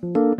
คุณ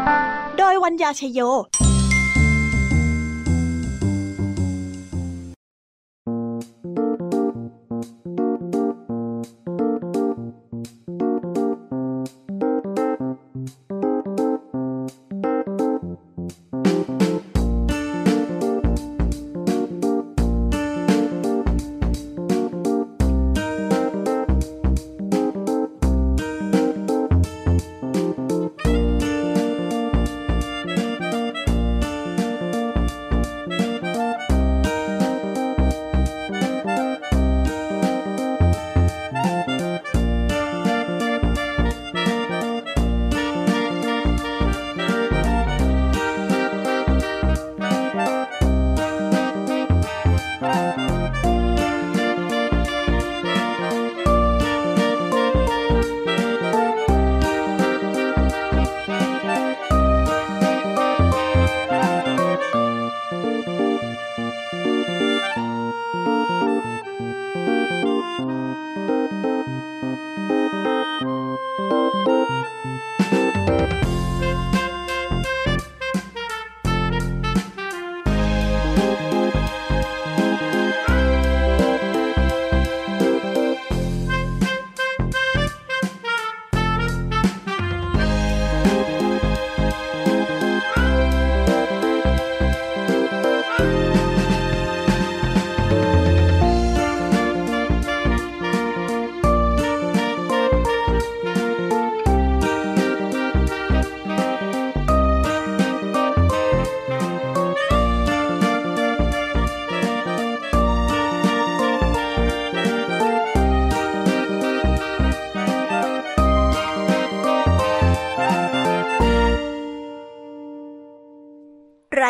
โดยวัญญาชยโย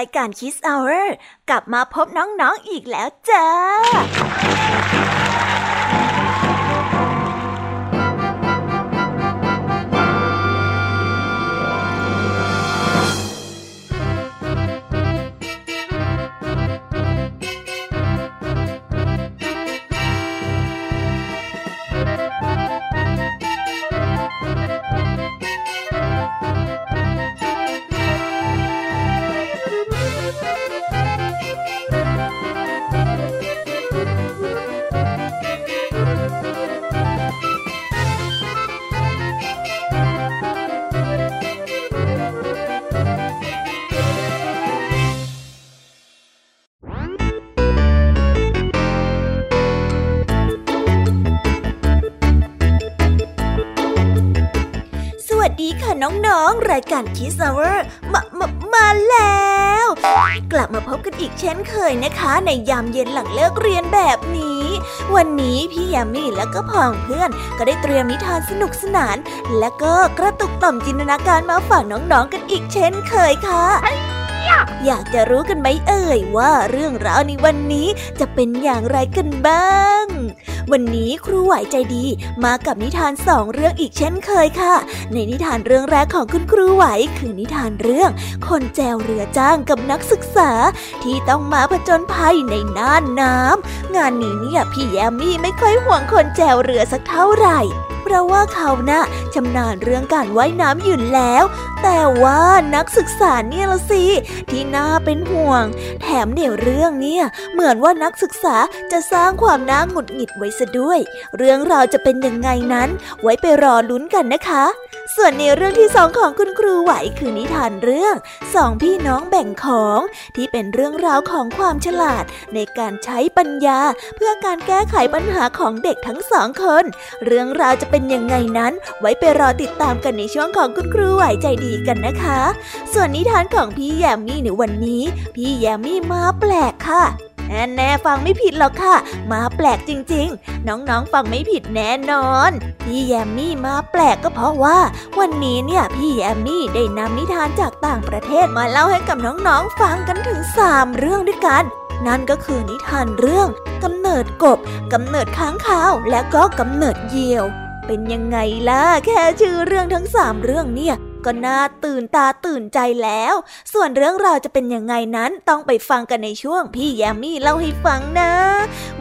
ายการ Kiss Hour กลับมาพบน้องๆออีกแล้วจ้า น้องๆ รายการคิสเวอร์มามามาแล้ว กลับมาพบกันอีกเช่นเคยนะคะ ในยามเย็นหลังเลิกเรียนแบบนี้ วันนี้พี่ยามีและก็ผองเพื่อนก็ได้เตรียมนิทานสนุกสนาน และก็กระตุกต่อมจินตนาการมาฝากน้องๆ กันอีกเช่นเคยค่ะ อยากจะรู้กันไหมเอ่ยว่าเรื่องราวในวันนี้จะเป็นอย่างไรกันบ้าง วันนี้ครูไหวใจดีมากับนิทานสองเรื่องอีกเช่นเคยค่ะ ในนิทานเรื่องแรกของคุณครูไหวคือนิทานเรื่อง คนแจวเรือจ้างกับนักศึกษา ที่ต้องมาผจญภัยในน่านน้ำงานนี้เนี่ยพี่แยมมี่ไม่ค่อยห่วงคนแจวเรือสักเท่าไหร่ เพราะว่าเขานะ่ะชำนาญเรื่องการว่ายน้ำอยู่แล้ว แต่ว่านักศึกษาเนี่ยละสิที่น่าเป็นห่วง แถมในเรื่องเนี่ยเหมือนว่านักศึกษาจะสร้างความน่าหงุดหงิดไว้ซะด้วย เรื่องราวจะเป็นยังไงนั้น ไว้ไปรอลุ้นกันนะคะ ส่วนในเรื่องที่สองของคุณครูไหวคือนิทานเรื่องสองพี่น้องแบ่งของ ที่เป็นเรื่องราวของความฉลาด ในการใช้ปัญญา เพื่อการแก้ไขปัญหาของเด็กทั้งสองคน เรื่องราวจะเป็นยังไงนั้น ไว้ไปรอติดตามกันในช่วงของคุณครูไหวใจดีกันนะคะ ส่วนนิทานของพี่แยมมี่ในวันนี้ พี่แยมมี่มาแปลกค่ะ แน่แน่ฟังไม่ผิดหรอกค่ะ มาแปลกจริงๆ น้องๆฟังไม่ผิดแน่นอน พี่แยมมี่มาแปลกก็เพราะว่า วันนี้เนี่ยพี่แยมมี่ได้นำนิทานจากต่างประเทศมาเล่าให้กับน้องๆฟังกันถึงสามเรื่องด้วยกัน นั่นก็คือนิทานเรื่องกำเนิดกบกำเนิดค้างคาว และก็กำเนิดเหยี่ยว เป็นยังไงล่ะแค่ชื่อเรื่องทั้งสามเรื่องเนี่ย ก็น่าตื่นตาตื่นใจแล้ว ส่วนเรื่องราวจะเป็นยังไงนั้นต้องไปฟังกันในช่วงพี่แยมมี่เล่าให้ฟังนะ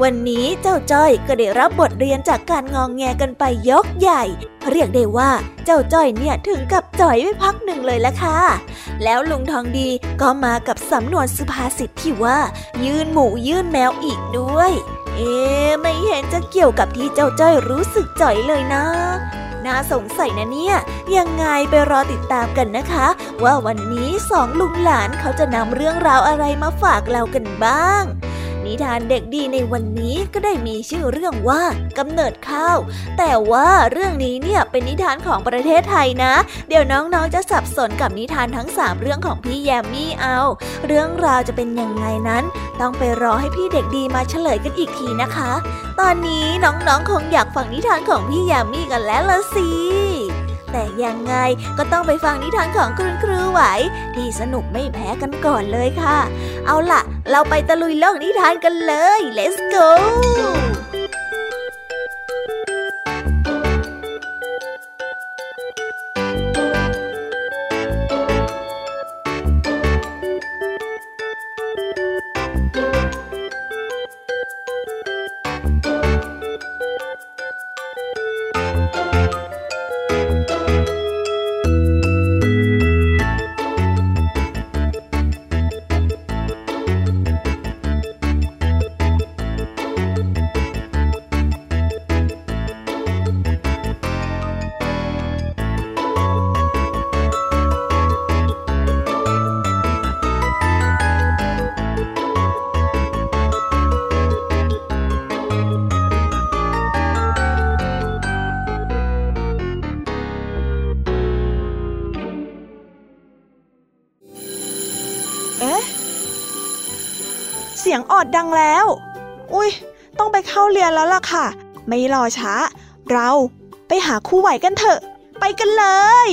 วันนี้เจ้าจ้อยก็ได้รับบทเรียนจากการงองแงกันไปยกใหญ่ เรียกได้ว่าเจ้าจ้อยเนี่ยถึงกับจ่อยไว้พักหนึ่งเลยละค่ะ แล้วลุงทองดีก็มากับสำนวนสุภาษิตที่ว่า ยื่นหมูยื่นแมวอีกด้วย เอ๊ไม่เห็นจะเกี่ยวกับที่เจ้าจ้อยรู้สึกจ่อยเลยนะ น่าสงสัยนะเนี่ย ยังไงไปรอติดตามกันนะคะ ว่าวันนี้สองลุงหลานเขาจะนำเรื่องราวอะไรมาฝากเรากันบ้าง นิทานเด็กดีในวันนี้ก็ได้มีชื่อเรื่องว่ากำเนิดข้าว แต่ว่าเรื่องนี้เนี่ยเป็นนิทานของประเทศไทยนะ เดี๋ยวน้องๆจะสับสนกับนิทานทั้ง 3 เรื่องของพี่แยมมี่เอา เรื่องราวจะเป็นยังไงนั้น ต้องไปรอให้พี่เด็กดีมาเฉลยกันอีกทีนะคะ ตอนนี้น้องๆคงอยากฟังนิทานของพี่แยมมี่กันแล้วละสิ แต่ยังไงก็ต้องไปฟังนิทานของคุณครูไหว ที่สนุกไม่แพ้กันก่อนเลยค่ะ เอาล่ะ เราไปตะลุยโลกนิทานกันเลย let's go สียงออดดังแล้ว อุ้ยต้องไปเข้าเรียนแล้วล่ะค่ะ ไม่รอช้า เราไปหาคู่ไหวกันเถอะ ไปกันเลย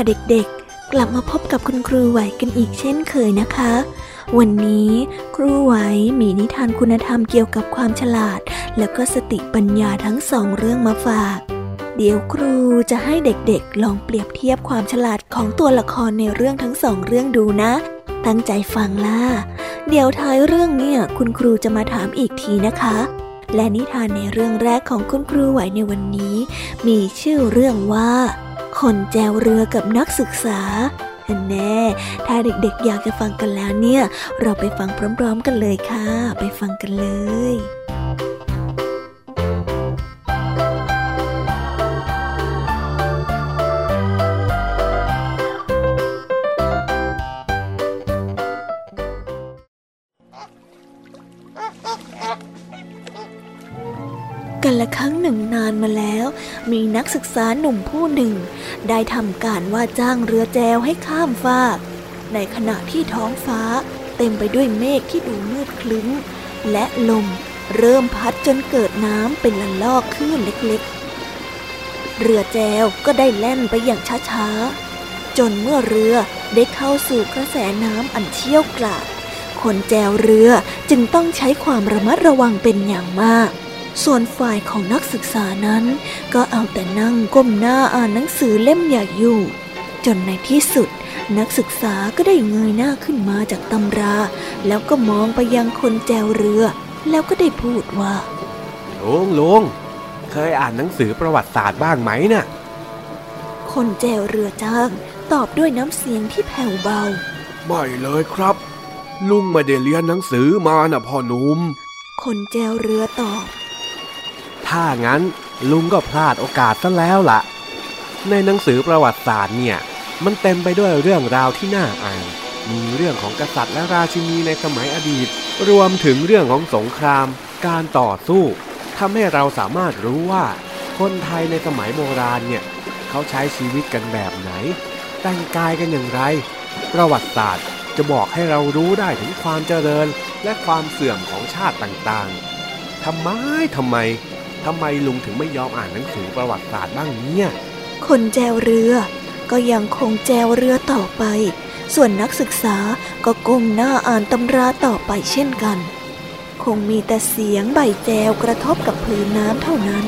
ค่ะเด็กๆ กลับมาพบกับคุณครูไหวกันอีกเช่นเคยนะคะ วันนี้ครูไหวมีนิทานคุณธรรมเกี่ยวกับความฉลาด แล้วก็สติปัญญาทั้งสองเรื่องมาฝาก เดี๋ยวครูจะให้เด็กๆ ลองเปรียบเทียบความฉลาดของตัวละครในเรื่องทั้งสองเรื่องดูนะ ตั้งใจฟังล่ะ เดี๋ยวท้ายเรื่องเนี่ยคุณครูจะมาถามอีกทีนะคะและนิทานในเรื่องแรกของคุณครูไหวในวันนี้ มีชื่อเรื่องว่า คนแจวเรือกับนักศึกษาแน่ ถ้าเด็กๆอยากจะฟังกันแล้วเนี่ย เราไปฟังพร้อมๆกันเลยค่ะ ไปฟังกันเลยานมาแล้ว มีนักศึกษาหนุ่มผู้หนึ่ง ได้ทำการว่าจ้างเรือแจวให้ข้ามฟากในขณะที่ท้องฟ้า เต็มไปด้วยเมฆที่ดูมืดคลึ้ม และลมเริ่มพัดจนเกิดน้ำเป็นละลอกคลื่นเล็กๆ เรือแจวก็ได้แล่นไปอย่างช้าๆ จนเมื่อเรือได้เข้าสู่กระแสน้ำอันเชี่ยวกราดคนแจวเรือจึงต้องใช้ความระมัดระวังเป็นอย่างมาก ส่วนฝ่ายของนักศึกษานั้น ก็เอาแต่นั่งก้มหน้าอ่านหนังสือเล่มใหญ่อยู่ จนในที่สุด นักศึกษาก็ได้เงยหน้าขึ้นมาจากตำรา แล้วก็มองไปยังคนแจวเรือ แล้วก็ได้พูดว่าลุงลุงเคยอ่านหนังสือประวัติศาสตร์บ้างไหมน่ะคนแจวเรือจ้างตอบด้วยน้ำเสียงที่แผ่วเบา ไม่เลยครับ ลุงไม่ได้เรียนหนังสือมาน่ะพ่อหนุ่มคนแจวเรือตอบ ถ้างั้นลุงก็พลาดโอกาสซะแล้วล่ะ ในหนังสือประวัติศาสตร์เนี่ย มันเต็มไปด้วยเรื่องราวที่น่าอ่าน มีเรื่องของกษัตริย์และราชินีในสมัยอดีต รวมถึงเรื่องของสงคราม การต่อสู้ทำให้เราสามารถรู้ว่า คนไทยในสมัยโบราณเนี่ย เขาใช้ชีวิตกันแบบไหน แต่งกายกันอย่างไร ประวัติศาสตร์จะบอกให้เรารู้ได้ถึงความเจริญและความเสื่อมของชาติต่างๆทำไมทำไม ทำไมลุงถึงไม่ยอมอ่านหนังสือประวัติศาสตร์บ้างเนี่ย คนแจวเรือ ก็ยังคงแจวเรือต่อไป ส่วนนักศึกษาก็ก้มหน้าอ่านตำราต่อไปเช่นกัน คงมีแต่เสียงใบแจวกระทบกับพื้นน้ำเท่านั้น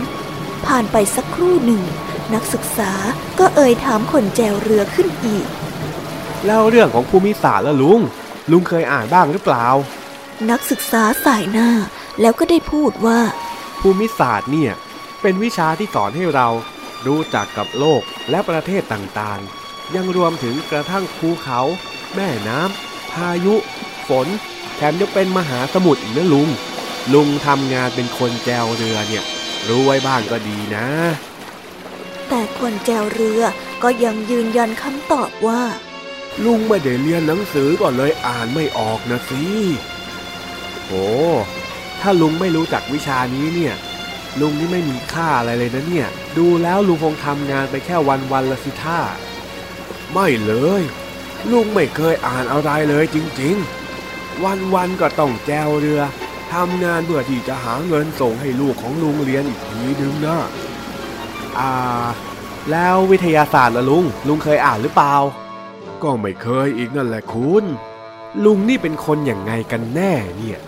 ผ่านไปสักครู่หนึ่ง นักศึกษาก็เอ่ยถามคนแจวเรือขึ้นอีก แล้วเรื่องของภูมิศาสตร์ละลุง ลุงเคยอ่านบ้างหรือเปล่า นักศึกษาสายหน้าแล้วก็ได้พูดว่า ภูมิศาสตร์เนี่ยเป็นวิชาที่สอนให้เรารู้จักกับโลกและประเทศต่างๆ ยังรวมถึงกระทั่งภูเขา แม่น้ำพายุ ฝน แถมยังเป็นมหาสมุทรอีกนะลุง ลุงทำงานเป็นคนแจวเรือเนี่ย รู้ไว้บ้างก็ดีนะ แต่คนแจวเรือก็ยังยืนยันคำตอบว่า ลุงไม่ได้เรียนหนังสือก็เลยอ่านไม่ออกนะสิโอ้ ถ้าลุงไม่รู้จักวิชานี้เนี่ยลุงนี่ไม่มีค่าอะไรเลยนะเนี่ย ดูแล้วลุงคงทำงานไปแค่วันวันละสิท่า ไม่เลย ลุงไม่เคยอ่านอะไรเลยจริงๆ วันวันก็ต้องแจวเรือทำงานเพื่อที่จะหาเงินส่งให้ลูกของลุงเรียนอีกทีนึงนะอ่า แล้ววิทยาศาสตร์ละลุง ลุงเคยอ่านหรือเปล่า ก็ไม่เคยอีกนั่นแหละคุณ ลุงนี่เป็นคนอย่างไงกันแน่เนี่ย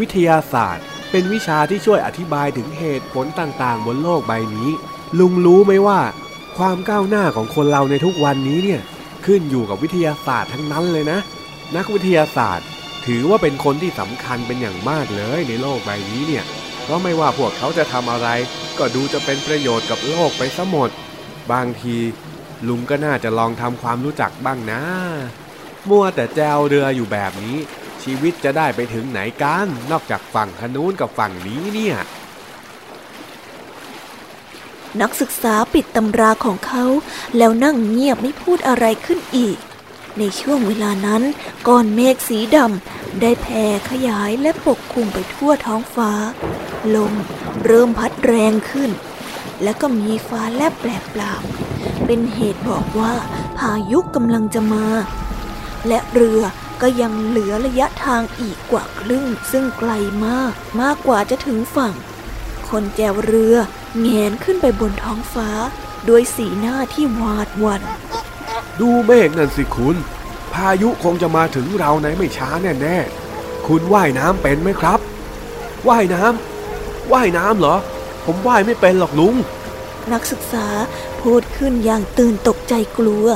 วิทยาศาสตร์ เป็นวิชาที่ช่วยอธิบายถึงเหตุผลต่างๆ บนโลกใบนี้ ลุงรู้ไหมว่า ความก้าวหน้าของคนเราในทุกวันนี้เนี่ยขึ้นอยู่กับวิทยาศาสตร์ทั้งนั้นเลยนะ นักวิทยาศาสตร์ ถือว่าเป็นคนที่สำคัญเป็นอย่างมากเลยในโลกใบนี้เนี่ยเพราะไม่ว่าพวกเขาจะทำอะไร ก็ดูจะเป็นประโยชน์กับโลกไปซะหมด บางที ลุงก็น่าจะลองทำความรู้จักบ้างนะ มัวแต่แจวเรืออยู่แบบนี้ ชีวิตจะได้ไปถึงไหนกัน นอกจากฝั่งขนู้นกับฝั่งนี้เนี่ย นักศึกษาปิดตำราของเขาแล้วนั่งเงียบไม่พูดอะไรขึ้นอีก ในช่วงเวลานั้นก้อนเมฆสีดำได้แผ่ขยายและปกคลุมไปทั่วท้องฟ้า ลมเริ่มพัดแรงขึ้น แล้วก็มีฟ้าแลบแปลกปลาเป็นเหตุบอกว่าพายุกำลังจะมา และเรือ ก็ยังเหลือระยะทางอีกกว่าครึ่ง ซึ่งไกลมากมากกว่าจะถึงฝั่ง คนแจวเรือแงนขึ้นไปบนท้องฟ้า ด้วยสีหน้าที่หวาดหวัน่นดูเมฆนั่นสิคุณ พายุคงจะมาถึงเราในไม่ช้าแน่ๆ คุณว่ายน้ำเป็นไหมครับ ว่ายน้ำว่ายน้ำเหรอ ผมว่ายไม่เป็นหรอกลุง นักศึกษาพูดขึ้นอย่างตื่นตกใจกลัว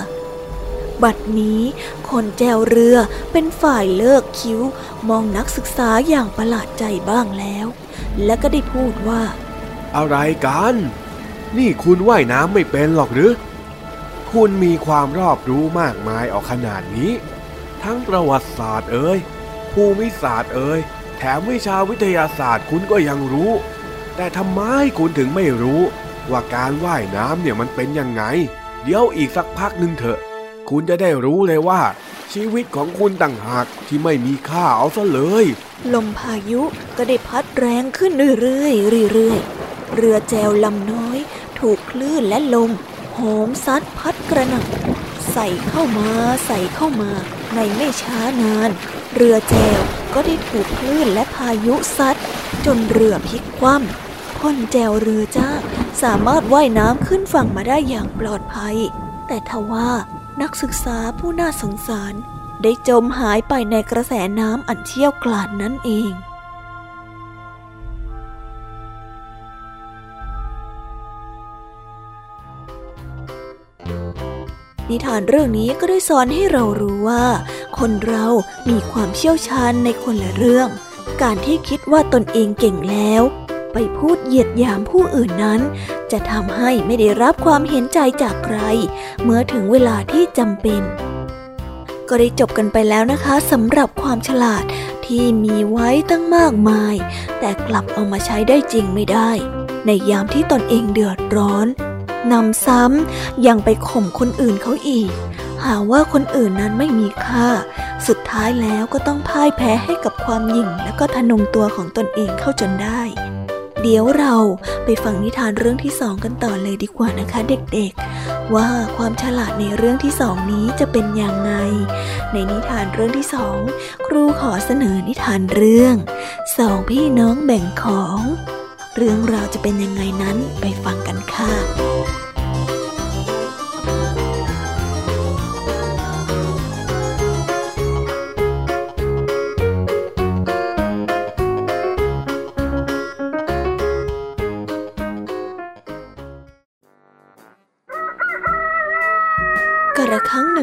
บัดนี้คนแจวเรือเป็นฝ่ายเลิกคิ้ว มองนักศึกษาอย่างประหลาดใจบ้างแล้ว และก็ได้พูดว่า อะไรกัน นี่คุณว่ายน้ำไม่เป็นหรอกหรือ คุณมีความรอบรู้มากมายออกขนาดนี้ ทั้งประวัติศาสตร์เอ่ยภูมิศาสตร์เอ่ยแถมวิชาวิทยาศาสตร์คุณก็ยังรู้ แต่ทำไมคุณถึงไม่รู้ ว่าการว่ายน้ำเนี่ยมันเป็นยังไง เดี๋ยวอีกสักพักหนึ่งเถอะ คุณจะได้รู้เลยว่า ชีวิตของคุณต่างหากที่ไม่มีค่าเอาซะเลย ลมพายุก็ได้พัดแรงขึ้นเรื่อยๆเรื่อยเรือแจวลำน้อย ถูกคลื่นและลมโหมซัดพัดกระหน่ำใส่เข้ามาใส่เข้ามา ในไม่ช้านาน เรือแจวก็ได้ถูกคลื่นและพายุซัด จนเรือพลิกคว่ำคนแจวเรือจ้าสามารถว่ายน้ำขึ้นฝั่งมาได้อย่างปลอดภัย แต่ทว่า นักศึกษาผู้น่าสงสาร ได้จมหายไปในกระแสน้ำอันเชี่ยวกรานนั่นเองนิทานเรื่องนี้ก็ได้สอนให้เรารู้ว่า คนเรามีความเชี่ยวชาญในคนละเรื่อง การที่คิดว่าตนเองเก่งแล้ว ไปพูดเหยียดหยามผู้อื่นนั้น จะทำให้ไม่ได้รับความเห็นใจจากใคร เมื่อถึงเวลาที่จำเป็น ก็ได้จบกันไปแล้วนะคะสำหรับความฉลาดที่มีไว้ตั้งมากมาย แต่กลับเอามาใช้ได้จริงไม่ได้ ในยามที่ตนเองเดือดร้อนนำซ้ำยังไปข่มคนอื่นเขาอีก หาว่าคนอื่นนั้นไม่มีค่า สุดท้ายแล้วก็ต้องพ่ายแพ้ให้กับความหยิ่งและก็ทะนงตัวของตนเองเข้าจนได้ เดี๋ยวเราไปฟังนิทานเรื่องที่สองกันต่อเลยดีกว่านะคะเด็กๆ ว่าความฉลาดในเรื่องที่สองนี้จะเป็นอย่างไง ในนิทานเรื่องที่สองครูขอเสนอนิทานเรื่องสองพี่น้องแบ่งของ เรื่องราวจะเป็นยังไงนั้นไปฟังกันค่ะ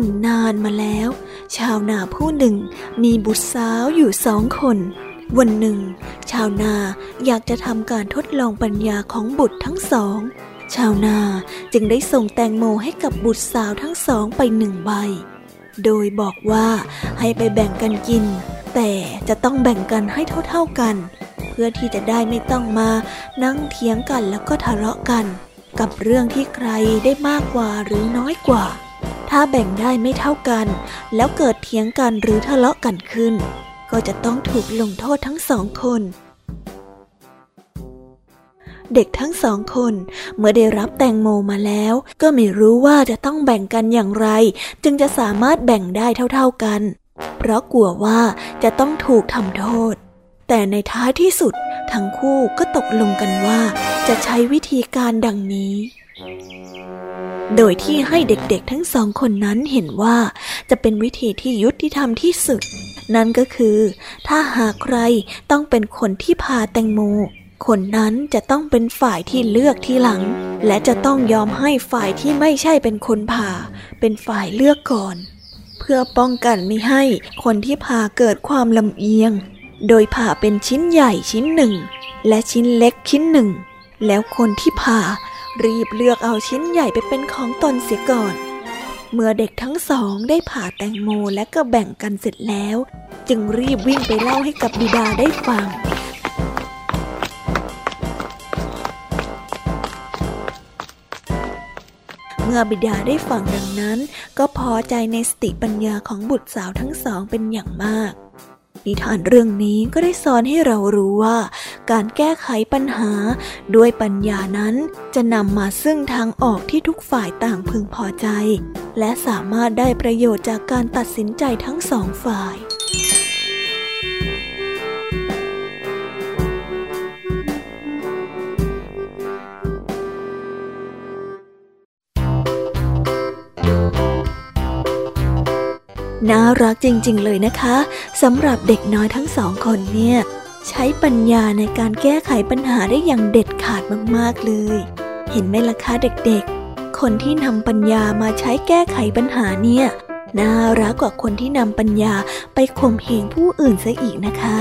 นึ่งนานมาแล้ว ชาวนาผู้หนึ่งมีบุตรสาวอยู่สองคน วันหนึ่ง ชาวนาอยากจะทำการทดลองปัญญาของบุตรทั้งสอง ชาวนาจึงได้ส่งแตงโมให้กับบุตรสาวทั้งสองไปหนึ่งใบ โดยบอกว่าให้ไปแบ่งกันกิน แต่จะต้องแบ่งกันให้เท่าๆกัน เพื่อที่จะได้ไม่ต้องมานั่งเถียงกันแล้วก็ทะเลาะกัน กับเรื่องที่ใครได้มากกว่าหรือน้อยกว่า ถ้าแบ่งได้ไม่เท่ากัน แล้วเกิดเถียงกันหรือทะเลาะกันขึ้น ก็จะต้องถูกลงโทษทั้งสองคน เด็กทั้งสองคนเมื่อได้รับแตงโมมาแล้ว ก็ไม่รู้ว่าจะต้องแบ่งกันอย่างไร จึงจะสามารถแบ่งได้เท่า ๆกัน เพราะกลัวว่าจะต้องถูกทำโทษ แต่ในท้ายที่สุดทั้งคู่ก็ตกลงกันว่า จะใช้วิธีการดังนี้ โดยที่ให้เด็กๆทั้งสองคนนั้นเห็นว่าจะเป็นวิธีที่ยุติธรรมที่สุด นั่นก็คือ ถ้าหากใครต้องเป็นคนที่พาแตงโม คนนั้นจะต้องเป็นฝ่ายที่เลือกที่หลัง และจะต้องยอมให้ฝ่ายที่ไม่ใช่เป็นคนพา เป็นฝ่ายเลือกก่อน เพื่อป้องกันไม่ให้คนที่พาเกิดความลำเอียง โดยผ่าเป็นชิ้นใหญ่ชิ้นหนึ่ง และชิ้นเล็กชิ้นหนึ่ง แล้วคนที่ผ่า รีบเลือกเอาชิ้นใหญ่ไปเป็นของตนเสียก่อน เมื่อเด็กทั้งสองได้ผ่าแตงโมและก็แบ่งกันเสร็จแล้ว จึงรีบวิ่งไปเล่าให้กับบิดาได้ฟังเมื่อบิดาได้ฟังดังนั้น ก็พอใจในสติปัญญาของบุตรสาวทั้งสองเป็นอย่างมาก นิทานเรื่องนี้ก็ได้สอนให้เรารู้ว่า การแก้ไขปัญหาด้วยปัญญานั้นจะนำมาซึ่งทางออกที่ทุกฝ่ายต่างพึงพอใจ และสามารถได้ประโยชน์จากการตัดสินใจทั้งสองฝ่าย น่ารักจริง ๆ เลยนะคะสำหรับเด็กน้อยทั้งสองคนเนี่ยใช้ปัญญาในการแก้ไขปัญหาได้อย่างเด็ดขาดมากๆเลย เห็นไหมล่ะคะเด็กๆ คนที่นำปัญญามาใช้แก้ไขปัญหาเนี่ยน่ารักกว่าคนที่นำปัญญาไปข่มเหงผู้อื่นซะอีกนะคะ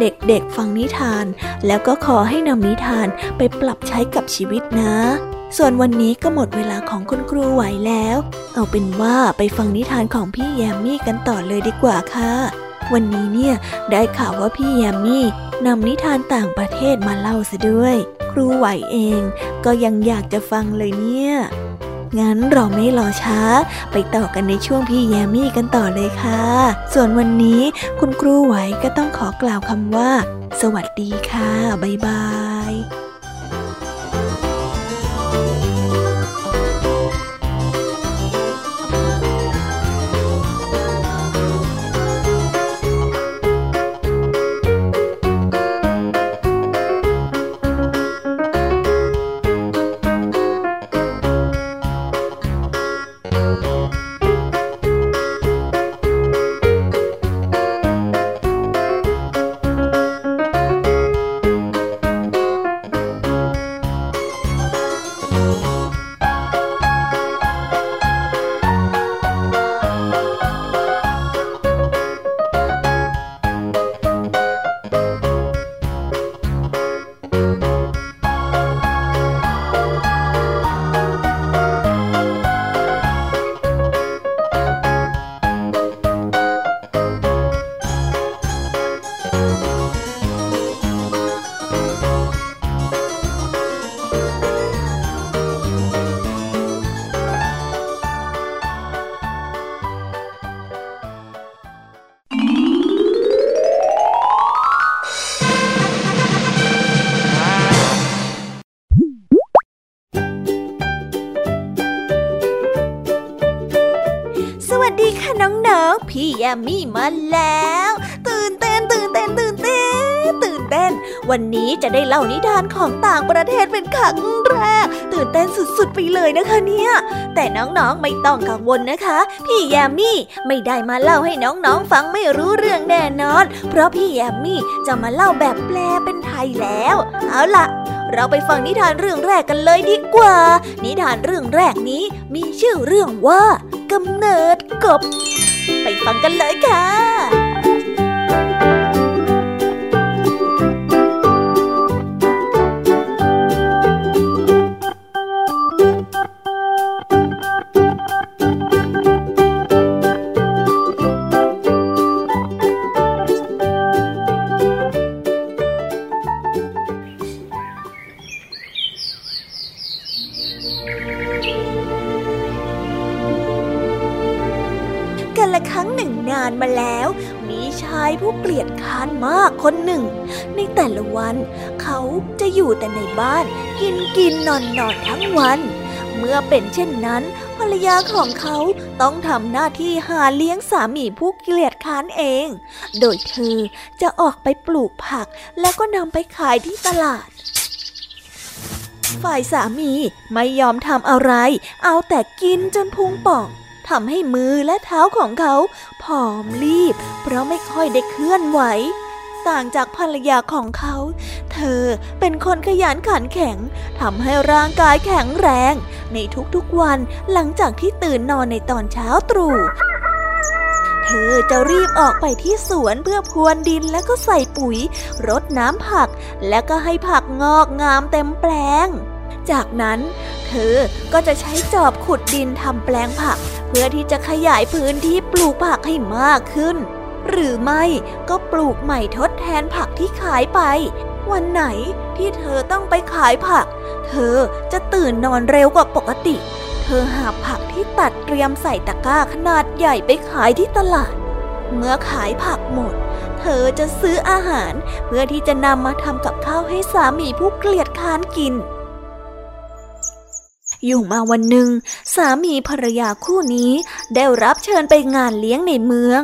เด็กๆฟังนิทาน แล้วก็ขอให้นำนิทานไปปรับใช้กับชีวิตนะ ส่วนวันนี้ก็หมดเวลาของคุณครูไหวแล้ว เอาเป็นว่าไปฟังนิทานของพี่แยมมี่กันต่อเลยดีกว่าค่ะ วันนี้เนี่ยได้ข่าวว่าพี่แยมมี่นำนิทานต่างประเทศมาเล่าซะด้วย ครูไหวเองก็ยังอยากจะฟังเลยเนี่ย งั้นเราไม่รอช้า ไปต่อกันในช่วงพี่แยมมี่กันต่อเลยค่ะ ส่วนวันนี้คุณครูไหวก็ต้องขอกล่าวคำว่า สวัสดีค่ะ บ๊ายบาย ได้เล่านิทานของต่างประเทศเป็นครั้งแรก ตื่นเต้นสุดๆไปเลยนะคะเนี่ย แต่น้องๆไม่ต้องกังวลนะคะ พี่แยมมี่ไม่ได้มาเล่าให้น้องๆฟังไม่รู้เรื่องแน่นอน เพราะพี่แยมมี่จะมาเล่าแบบแปลเป็นไทยแล้ว เอาล่ะ เราไปฟังนิทานเรื่องแรกกันเลยดีกว่า นิทานเรื่องแรกนี้มีชื่อเรื่องว่ากำเนิดกบ ไปฟังกันเลยค่ะานมาแล้ว มีชายผู้เกลียดค้านมากคนหนึ่ง ในแต่ละวัน เขาจะอยู่แต่ในบ้าน กินกินนอนนอนทั้งวัน เมื่อเป็นเช่นนั้น ภรรยาของเขาต้องทำหน้าที่หาเลี้ยงสามีผู้เกลียดค้านเอง โดยเธอจะออกไปปลูกผัก แล้วก็นำไปขายที่ตลาดฝ่ายสามีไม่ยอมทำอะไร เอาแต่กินจนพุงป่อง ทำให้มือและเท้าของเขาผอมรีบ เพราะไม่ค่อยได้เคลื่อนไหว ต่างจากภรรยาของเขา เธอเป็นคนขยันขันแข็งทำให้ร่างกายแข็งแรง ในทุกๆวันหลังจากที่ตื่นนอนในตอนเช้าตรู่เธอจะรีบออกไปที่สวนเพื่อพรวนดินแล้วก็ใส่ปุ๋ยรดน้ำผัก แล้วก็ให้ผักงอกงามเต็มแปลง จากนั้น เธอก็จะใช้จอบขุดดินทำแปลงผัก เพื่อที่จะขยายพื้นที่ปลูกผักให้มากขึ้น หรือไม่ก็ปลูกใหม่ทดแทนผักที่ขายไป วันไหนที่เธอต้องไปขายผัก เธอจะตื่นนอนเร็วกว่าปกติ เธอหาผักที่ตัดเตรียมใส่ตะกร้าขนาดใหญ่ไปขายที่ตลาด เมื่อขายผักหมดเธอจะซื้ออาหารเพื่อที่จะนำมาทำกับข้าวให้สามีผู้เกลียดค้านกิน อยู่มาวันหนึ่ง สามีภรรยาคู่นี้ได้รับเชิญไปงานเลี้ยงในเมือง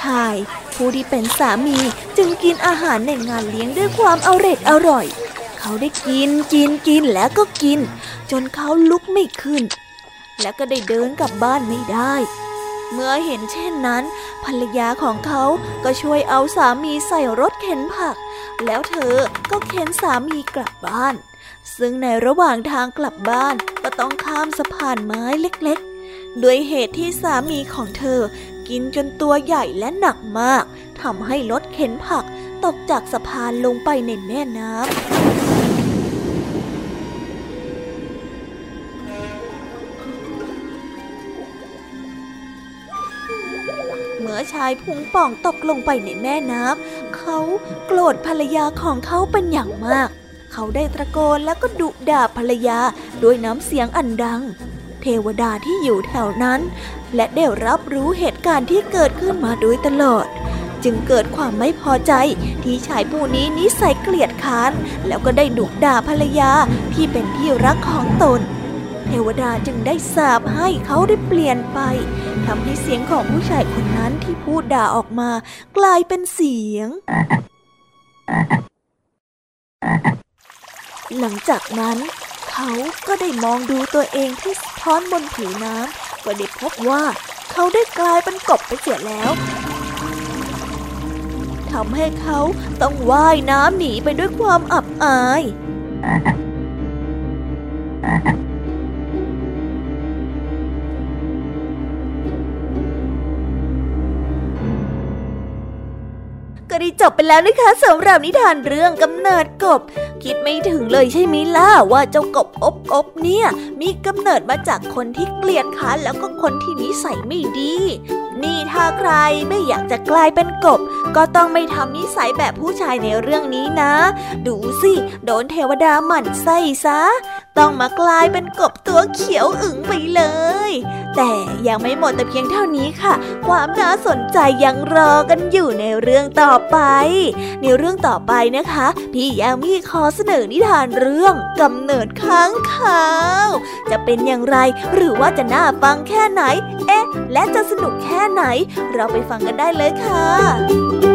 ชายผู้ที่เป็นสามีจึงกินอาหารในงานเลี้ยงด้วยความเอร็ดอร่อย เขาได้กินกินกินแล้วก็กิน จนเขาลุกไม่ขึ้น และก็ได้เดินกลับบ้านไม่ได้ เมื่อเห็นเช่นนั้น ภรรยาของเขาก็ช่วยเอาสามีใส่รถเข็นผัก แล้วเธอก็เข็นสามีกลับบ้าน ซึ่งในระหว่างทางกลับบ้านก็ต้องข้ามสะพานไม้เล็กๆ ด้วยเหตุที่สามีของเธอ กินจนตัวใหญ่และหนักมากทำให้รถเข็นผักตกจากสะพานลงไปในแม่น้ำเมื่อชายพุงป่องตกลงไปในแม่น้ำเขาโกรธภรรยาของเขาเป็นอย่างมาก เขาได้ตะโกนแล้วก็ดุด่าภรรยาด้วยน้ำเสียงอันดัง เทวดาที่อยู่แถวนั้น และได้รับรู้เหตุการณ์ที่เกิดขึ้นมาโดยตลอด จึงเกิดความไม่พอใจที่ชายผู้นี้นิสัยเกลียดค้าน แล้วก็ได้ดุด่าภรรยาที่เป็นที่รักของตนเทวดาจึงได้สาบให้เขาได้เปลี่ยนไปทำให้เสียงของผู้ชายคนนั้นที่พูดด่าออกมากลายเป็นเสียง หลังจากนั้น เขาก็ได้มองดูตัวเองที่สะท้อนบนผิวน้ำก็ได้พบว่าเขาได้กลายเป็นกบไปเสียแล้วทำให้เขาต้องว่ายน้ำหนีไปด้วยความอับอาย ก็ได้จบไปแล้วนะคะสำหรับนิทานเรื่องกำเนิดกบ คิดไม่ถึงเลยใช่ไหมล่ะว่าเจ้ากบอบอบเนี่ย มีกำเนิดมาจากคนที่เกลียดค้านแล้วก็คนที่นิสัยไม่ดี นี่ถ้าใครไม่อยากจะกลายเป็นกบ ก็ต้องไม่ทำนิสัยแบบผู้ชายในเรื่องนี้นะ ดูสิ โดนเทวดาหมั่นไส้ซะ ต้องมากลายเป็นกบตัวเขียวอึ๋งไปเลย แต่ยังไม่หมดแต่เพียงเท่านี้ค่ะ ความน่าสนใจยังรอกันอยู่ในเรื่องต่อไป ในเรื่องต่อไปนะคะ พี่ยามีขอเสนอนิทานเรื่องกำเนิดค้างคาว จะเป็นอย่างไรหรือว่าจะน่าฟังแค่ไหน เอ๊ะ และจะสนุกแค่ไหน เราไปฟังกันได้เลยค่ะ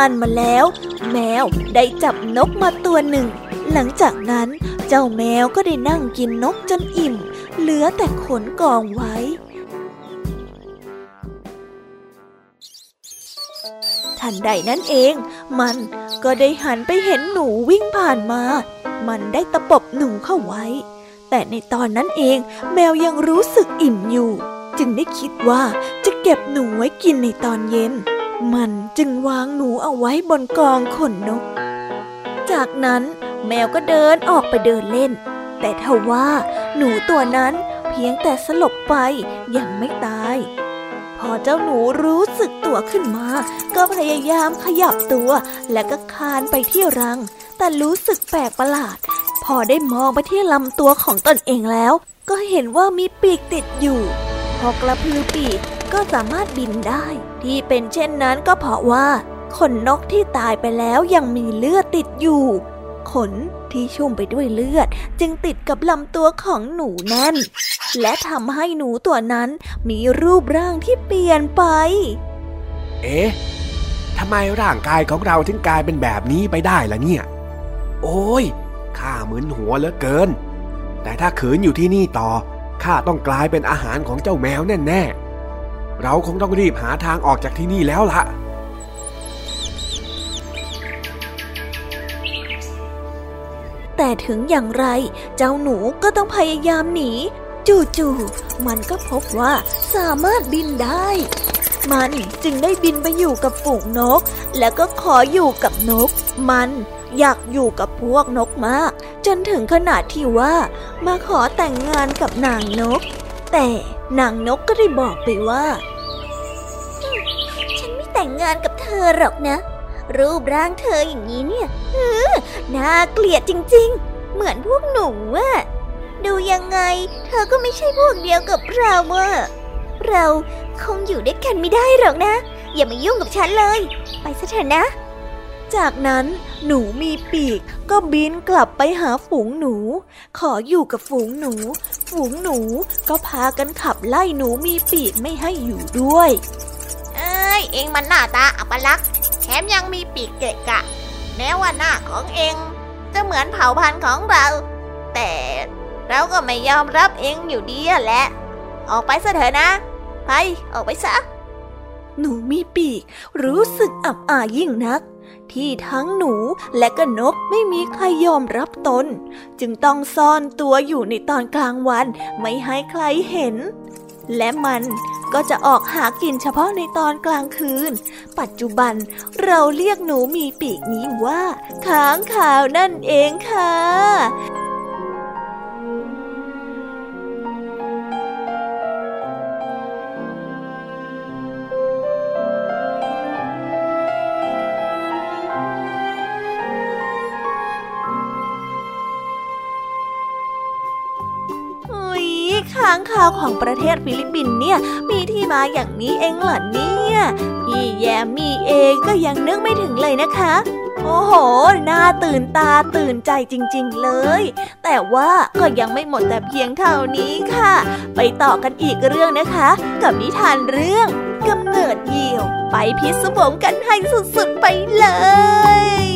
านมาแล้ว แมวได้จับนกมาตัวหนึ่ง หลังจากนั้นเจ้าแมวก็ได้นั่งกินนกจนอิ่ม เหลือแต่ขนกองไว้ทันใดนั้นเอง มันก็ได้หันไปเห็นหนูวิ่งผ่านมา มันได้ตะปบหนูเข้าไว้ แต่ในตอนนั้นเองแมวยังรู้สึกอิ่มอยู่ จึงได้คิดว่าจะเก็บหนูไว้กินในตอนเย็น มันจึงวางหนูเอาไว้บนกองขนนก จากนั้นแมวก็เดินออกไปเดินเล่น แต่ทว่าหนูตัวนั้นเพียงแต่สลบไปยังไม่ตาย พอเจ้าหนูรู้สึกตัวขึ้นมา ก็พยายามขยับตัวและก็คานไปที่รัง แต่รู้สึกแปลกประหลาด พอได้มองไปที่ลำตัวของตนเองแล้ว ก็เห็นว่ามีปีกติดอยู่ พอกระพือปีกก็สามารถบินได้ ที่เป็นเช่นนั้นก็เพราะว่าขนนกที่ตายไปแล้วยังมีเลือดติดอยู่ ขนที่ชุ่มไปด้วยเลือดจึงติดกับลำตัวของหนูนั่น และทำให้หนูตัวนั้นมีรูปร่างที่เปลี่ยนไป เอ๊ะทำไมร่างกายของเราถึงกลายเป็นแบบนี้ไปได้ล่ะเนี่ย โอ้ยข้ามึนหัวเหลือเกิน แต่ถ้าขืนอยู่ที่นี่ต่อข้าต้องกลายเป็นอาหารของเจ้าแมวแน่ๆ เราคงต้องรีบหาทางออกจากที่นี่แล้วล่ะ แต่ถึงอย่างไรเจ้าหนูก็ต้องพยายามหนี จู่ๆมันก็พบว่าสามารถบินได้ มันจึงได้บินไปอยู่กับฝูงนก แล้วก็ขออยู่กับนก มันอยากอยู่กับพวกนกมาก จนถึงขนาดที่ว่า มาขอแต่งงานกับนางนก แต่ นางนกก็ได้บอกไปว่า ฉันไม่แต่งงานกับเธอหรอกนะ รูปร่างเธออย่างนี้เนี่ยน่าเกลียดจริง ๆ เหมือนพวกหนูอะดูยังไง เธอก็ไม่ใช่พวกเดียวกับเราอะเราคงอยู่ด้วยกันไม่ได้หรอกนะ อย่ามายุ่งกับฉันเลย ไปซะเถอะนะ จากนั้นหนูมีปีกก็บินกลับไปหาฝูงหนู ขออยู่กับฝูงหนู ฝูงหนูก็พากันขับไล่หนูมีปีกไม่ให้อยู่ด้วย เอ้ยเองมันหน้าตาอัปลักษณ์แถมยังมีปีกเกะกะ แม้ว่าหน้าของเองจะเหมือนเผ่าพันธุ์ของเรา แต่เราก็ไม่ยอมรับเองอยู่ดีอะแหละ ออกไปซะเถอะนะ ไปออกไปซะ หนูมีปีก รู้สึกอับอายยิ่งนัก ที่ทั้งหนูและก็นกไม่มีใครยอมรับตน จึงต้องซ่อนตัวอยู่ในตอนกลางวันไม่ให้ใครเห็น และมันก็จะออกหากินเฉพาะในตอนกลางคืน ปัจจุบันเราเรียกหนูมีปีกนี้ว่า ค้างคาวนั่นเองค่ะ คาวของประเทศฟิลิปปินส์เนี่ยมีที่มาอย่างนี้เองเหรอเนี่ยพี่แยมมีเองก็ยังนึกไม่ถึงเลยนะคะ โอ้โห น่าตื่นตาตื่นใจจริง ๆ เลย แต่ว่าก็ยังไม่หมดแต่เพียงเท่านี้ค่ะ ไปต่อกันอีกเรื่องนะคะ กับนิทานเรื่องกำเนิดเหยี่ยว ไปพิศวงกันให้สุดๆไปเลย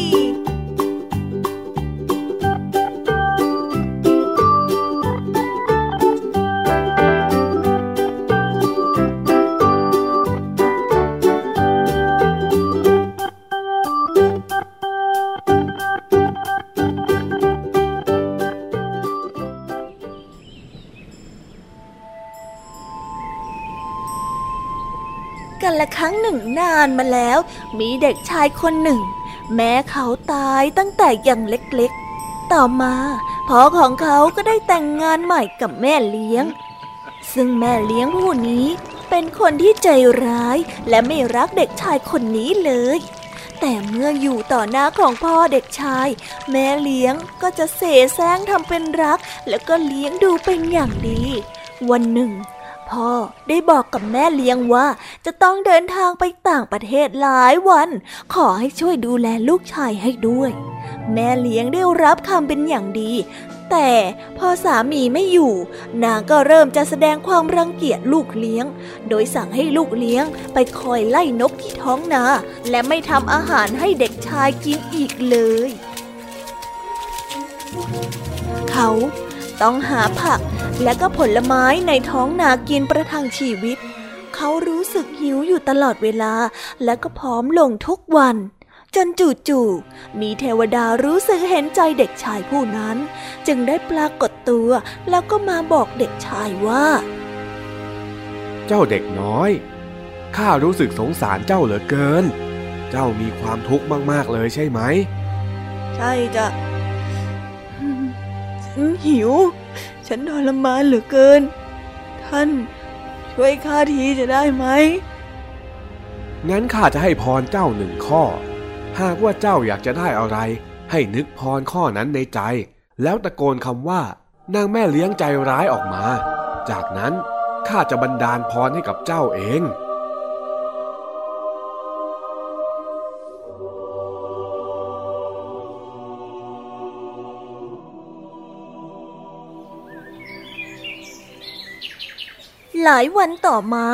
กันละครั้งหนึ่งนานมาแล้ว มีเด็กชายคนหนึ่ง แม้เขาตายตั้งแต่ยังเล็กๆ ต่อมาพ่อของเขาก็ได้แต่งงานใหม่กับแม่เลี้ยง ซึ่งแม่เลี้ยงผู้นี้เป็นคนที่ใจร้ายและไม่รักเด็กชายคนนี้เลย แต่เมื่ออยู่ต่อหน้าของพ่อเด็กชาย แม่เลี้ยงก็จะเสแสร้งทำเป็นรัก แล้วก็เลี้ยงดูเป็นอย่างดี วันหนึ่ง พ่อได้บอกกับแม่เลี้ยงว่า จะต้องเดินทางไปต่างประเทศหลายวัน ขอให้ช่วยดูแลลูกชายให้ด้วย แม่เลี้ยงได้รับคำเป็นอย่างดี แต่พอสามีไม่อยู่ นางก็เริ่มจะแสดงความรังเกียจลูกเลี้ยง โดยสั่งให้ลูกเลี้ยงไปคอยไล่นกที่ท้องนา และไม่ทำอาหารให้เด็กชายกินอีกเลย เขา ต้องหาผักและก็ผลไม้ในท้องนากินประทังชีวิต เขารู้สึกหิวอยู่ตลอดเวลา และก็พร้อมลงทุกวัน จนจู่ๆมีเทวดารู้สึกเห็นใจเด็กชายผู้นั้น จึงได้ปรากฏตัวแล้วก็มาบอกเด็กชายว่า เจ้าเด็กน้อยข้ารู้สึกสงสารเจ้าเหลือเกิน เจ้ามีความทุกข์มาก ๆ เลยใช่ไหม ใช่จ้ะฉัน หิว ฉันทรมานเหลือเกิน ท่านช่วยข้าทีจะได้ไหม งั้นข้าจะให้พรเจ้าหนึ่งข้อ หากว่าเจ้าอยากจะได้อะไร ให้นึกพรข้อนั้นในใจ แล้วตะโกนคำว่านางแม่เลี้ยงใจร้ายออกมา จากนั้นข้าจะบันดาลพรให้กับเจ้าเอง ลายวันต่อมา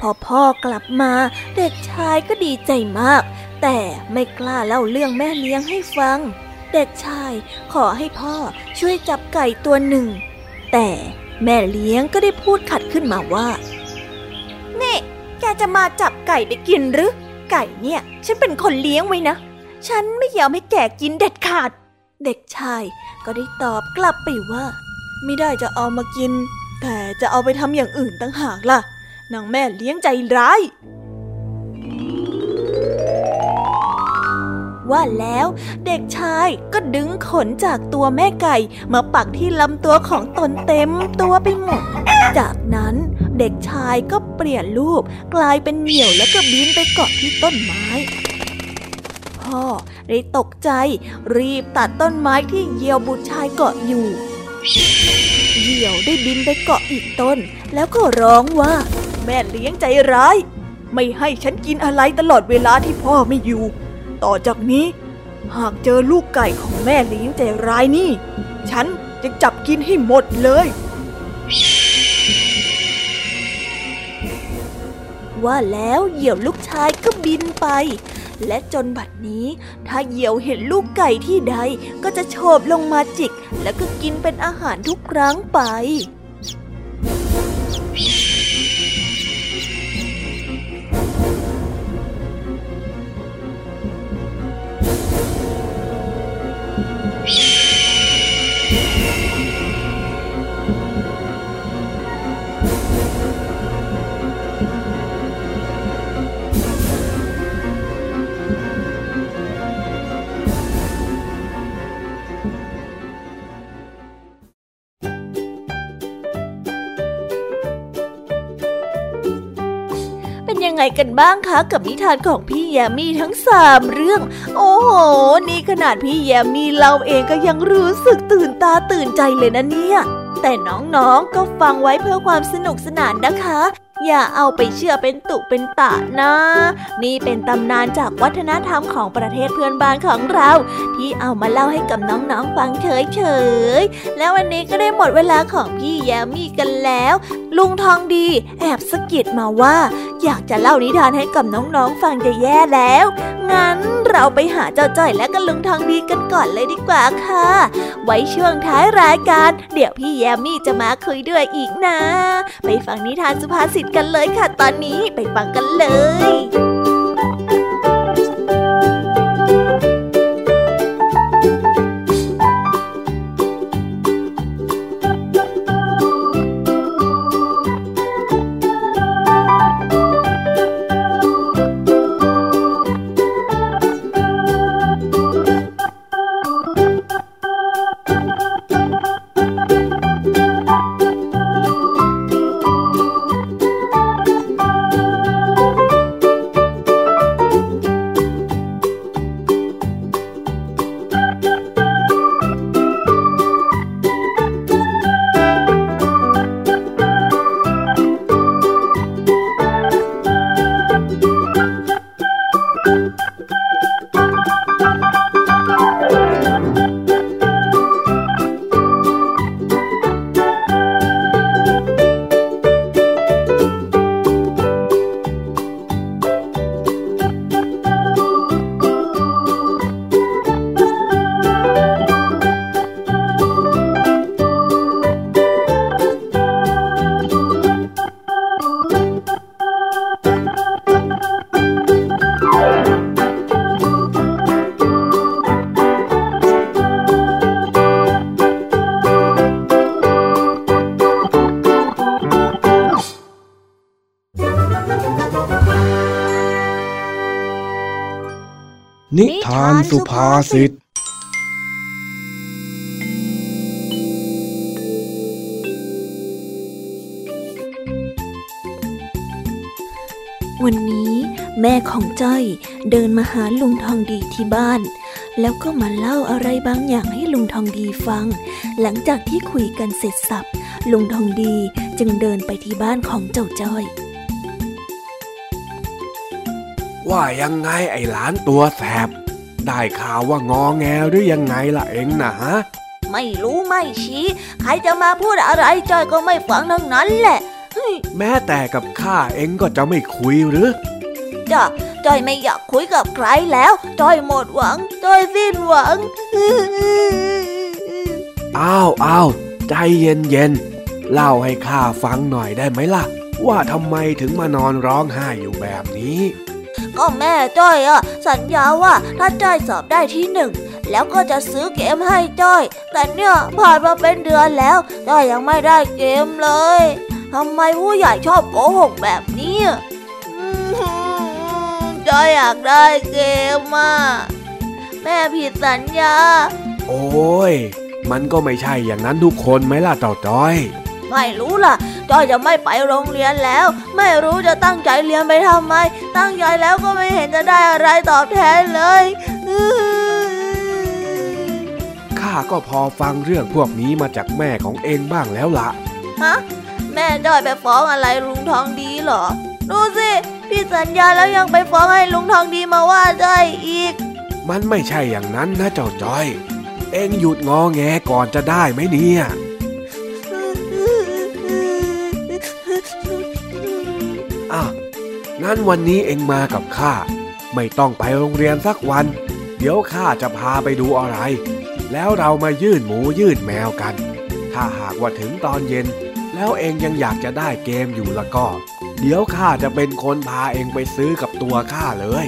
พอพ่อกลับมาเด็กชายก็ดีใจมาก แต่ไม่กล้าเล่าเรื่องแม่เลี้ยงให้ฟัง เด็กชายขอให้พ่อช่วยจับไก่ตัวหนึ่ง แต่แม่เลี้ยงก็ได้พูดขัดขึ้นมาว่านี่แกจะมาจับไก่ไปกินหรือ ไก่เนี่ย ฉันเป็นคนเลี้ยงไว้นะ ฉันไม่ยอมให้แกกินเด็ดขาด เด็กชายก็ได้ตอบกลับไปว่า ไม่ได้จะเอามากิน แต่จะเอาไปทำอย่างอื่นตั้งหากล่ะนางแม่เลี้ยงใจร้าย ว่าแล้วเด็กชายก็ดึงขนจากตัวแม่ไก่มาปักที่ลำตัวของตนเต็มตัวไปหมด จากนั้นเด็กชายก็เปลี่ยนรูปกลายเป็นเหยี่ยวแล้วก็บินไปเกาะที่ต้นไม้ พ่อได้ตกใจรีบตัดต้นไม้ที่เหยี่ยวบุตรชายเกาะอยู่ เหยี่ยวได้บินไปเกาะอีกต้น แล้วก็ร้องว่า แม่เลี้ยงใจร้าย ไม่ให้ฉันกินอะไรตลอดเวลาที่พ่อไม่อยู่ ต่อจากนี้ หากเจอลูกไก่ของแม่เลี้ยงใจร้ายนี่ ฉันจะจับกินให้หมดเลย ว่าแล้วเหยี่ยวลูกชายก็บินไป และจนบัดนี้ ถ้าเหยี่ยวเห็นลูกไก่ที่ใดก็จะโฉบลงมาจิก แล้วก็กินเป็นอาหารทุกครั้งไป กันบ้างคะกับนิทานของพี่แยมมี่ทั้งสามเรื่อง โอ้โห นี่ขนาดพี่แยมมี่เราเองก็ยังรู้สึกตื่นตาตื่นใจเลยนะเนี่ย แต่น้องๆก็ฟังไว้เพื่อความสนุกสนานนะคะ อย่าเอาไปเชื่อเป็นตุเป็นตะนะ นี่เป็นตำนานจากวัฒนธรรมของประเทศเพื่อนบ้านของเรา ที่เอามาเล่าให้กับน้องๆฟังเฉยๆ แล้ววันนี้ก็ได้หมดเวลาของพี่แยมมี่กันแล้ว ลุงทองดีแอบสะกิดมาว่า อยากจะเล่านิทานให้กับน้องๆฟังจะแย่แล้ว งั้นเราไปหาเจ้าจ้อยและกันลุงทองดีกันก่อนเลยดีกว่าค่ะ ไว้ช่วงท้ายรายการ เดี๋ยวพี่แยมมี่จะมาคุยด้วยอีกนะ ไปฟังนิทานสุภาษิตกันเลยค่ะตอนนี้ไปฟังกันเลย สุภาษิตวันนี้แม่ของจ้อยเดินมาหาลุงทองดีที่บ้าน แล้วก็มาเล่าอะไรบางอย่างให้ลุงทองดีฟัง หลังจากที่คุยกันเสร็จสับลุงทองดีจึงเดินไปที่บ้านของเจ้าจ้อย ว่ายังไงไอ้หลานตัวแสบ ได้ข่าวว่างอแงหรือยังไงล่ะเองนะฮะไม่รู้ไม่ชี้ ใครจะมาพูดอะไรจ้อยก็ไม่ฟังทั้งนั้นแหละแม้แต่กับข้าเองก็จะไม่คุยหรือจ้ะจ้อยไม่อยากคุยกับใครแล้วจ้อยหมดหวังจ้อยสิ้นหวังอ้าวอ้าวใจเย็นเย็นเล่าให้ข้าฟังหน่อยได้ไหมล่ะ ว่าทำไมถึงมานอนร้องไห้อยู่แบบนี้ ก็แม่จ้อยอะสัญญาว่าถ้าจ้อยสอบได้ที่หนึ่งแล้วก็จะซื้อเกมให้จ้อย แต่เนี่ยผ่านมาเป็นเดือนแล้วจ้อยยังไม่ได้เกมเลยทำไมผู้ใหญ่ชอบโกหกแบบนี้อืมจ้อยอยากได้เกมอะแม่ผิดสัญญา โอ้ย มันก็ไม่ใช่อย่างนั้นทุกคนไหมล่ะเต่าจ้อย ไม่รู้ล่ะจ้อยจะไม่ไปโรงเรียนแล้ว ไม่รู้จะตั้งใจเรียนไปทำไม ตั้งใจแล้วก็ไม่เห็นจะได้อะไรตอบแทนเลยอื้อข้าก็พอฟังเรื่องพวกนี้มาจากแม่ของเองบ้างแล้วล่ะฮะแม่จ้อยไปฟ้องอะไรลุงทองดีเหรอดูสิพี่สัญญาแล้วยังไปฟ้องให้ลุงทองดีมาว่าจ้อยอีก มันไม่ใช่อย่างนั้นนะเจ้าจ้อย เองหยุดงอแงก่อนจะได้ไหมเนี่ย งั้นวันนี้เองมากับข้า ไม่ต้องไปโรงเรียนสักวัน เดี๋ยวข้าจะพาไปดูอะไร แล้วเรามายื่นหมูยื่นแมวกัน ถ้าหากว่าถึงตอนเย็น แล้วเองยังอยากจะได้เกมอยู่ละก็ เดี๋ยวข้าจะเป็นคนพาเองไปซื้อกับตัวข้าเลย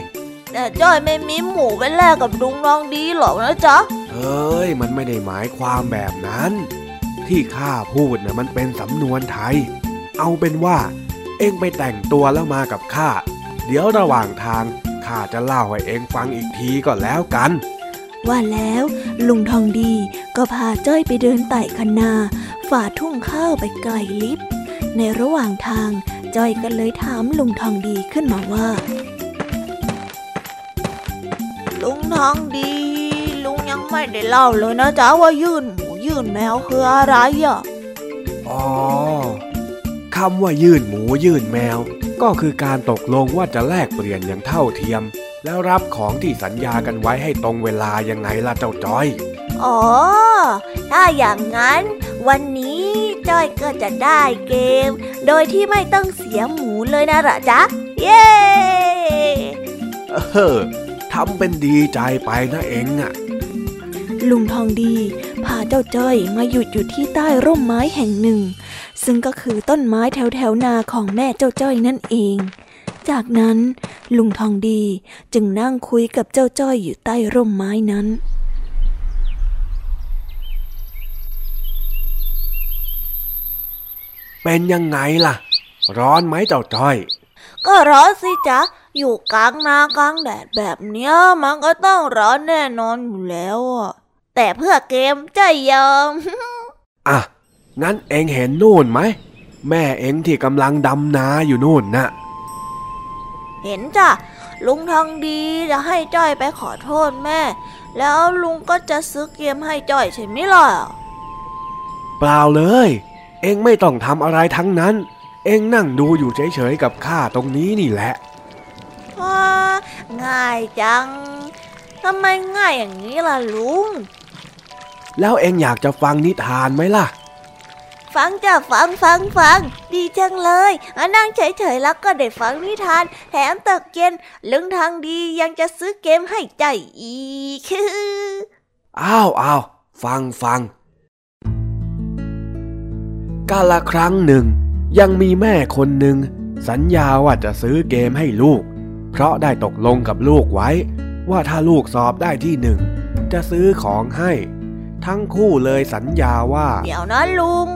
แต่จ้อยไม่มีหมูไปแลกกับลุงทองดีหรอกนะจ๊ะ เฮ้ย มันไม่ได้หมายความแบบนั้น ที่ข้าพูดนะ่ะมันเป็นสำนวนไทย เอาเป็นว่า เองไปแต่งตัวแล้วมากับข้า เดี๋ยวระหว่างทางข้าจะเล่าให้เองฟังอีกทีก็แล้วกัน ว่าแล้วลุงทองดีก็พาจ้อยไปเดินไต่คันนา ฝ่าทุ่งข้าวไปไกลลิบ ในระหว่างทางจ้อยก็เลยถามลุงทองดีขึ้นมาว่า ลุงทองดี ลุงยังไม่ได้เล่าเลยนะจ๊ะว่ายื่นหมูยื่นแมวคืออะไรอะ คำว่ายื่นหมูยื่นแมว ก็คือการตกลงว่าจะแลกเปลี่ยนอย่างเท่าเทียม แล้วรับของที่สัญญากันไว้ให้ตรงเวลายังไงล่ะเจ้าจ้อย อ๋อ ถ้าอย่างนั้น วันนี้จ้อยก็จะได้เกม โดยที่ไม่ต้องเสียหมูเลยนะเหรอจ๊ะ เย้เออทำเป็นดีใจไปนะเองอะ ลุงทองดี พาเจ้าจ้อยมาหยุดอยู่ที่ใต้ร่มไม้แห่งหนึ่ง ซึ่งก็คือต้นไม้แถวแถวๆนาของแม่เจ้าจ้อยนั่นเอง จากนั้นลุงทองดีจึงนั่งคุยกับเจ้าจ้อยอยู่ใต้ร่มไม้นั้นเป็นยังไงล่ะ ร้อนไหมเจ้าจ้อย ก็ร้อนสิจ๊ะ อยู่กลางนากลางแดดแบบเนี้ยมันก็ต้องร้อนแน่นอนอยู่แล้วอะ แต่เพื่อเกมจ้อยยอม อะงั้นเองเห็นนู่นไหม แม่เองที่กำลังดำนาอยู่นู่นน่ะ เห็นจ้ะ ลุงทองดีจะให้จ้อยไปขอโทษแม่ แล้วลุงก็จะซื้อเกมให้จ้อยใช่ไหมล่ะ เปล่าเลย เองไม่ต้องทำอะไรทั้งนั้น เองนั่งดูอยู่เฉยๆกับข้าตรงนี้นี่แหละว้าง่ายจังทำไมง่ายอย่างนี้ล่ะลุง แล้วเองอยากจะฟังนิทานไหมล่ะ ฟังจ้ะฟังฟังฟัง ดีจังเลยอะนั่งเฉยๆแล้วก็ได้ฟังนิทาน แถมตกเย็นลุงทางดียังจะซื้อเกมให้ใจอีกอ้าวอ้าวฟังฟังกาละครั้งหนึ่ง ยังมีแม่คนหนึ่ง สัญญาว่าจะซื้อเกมให้ลูก เพราะได้ตกลงกับลูกไว้ ว่าถ้าลูกสอบได้ที่หนึ่ง จะซื้อของให้ ทั้งคู่เลยสัญญาว่า เดี๋ยวนะลุง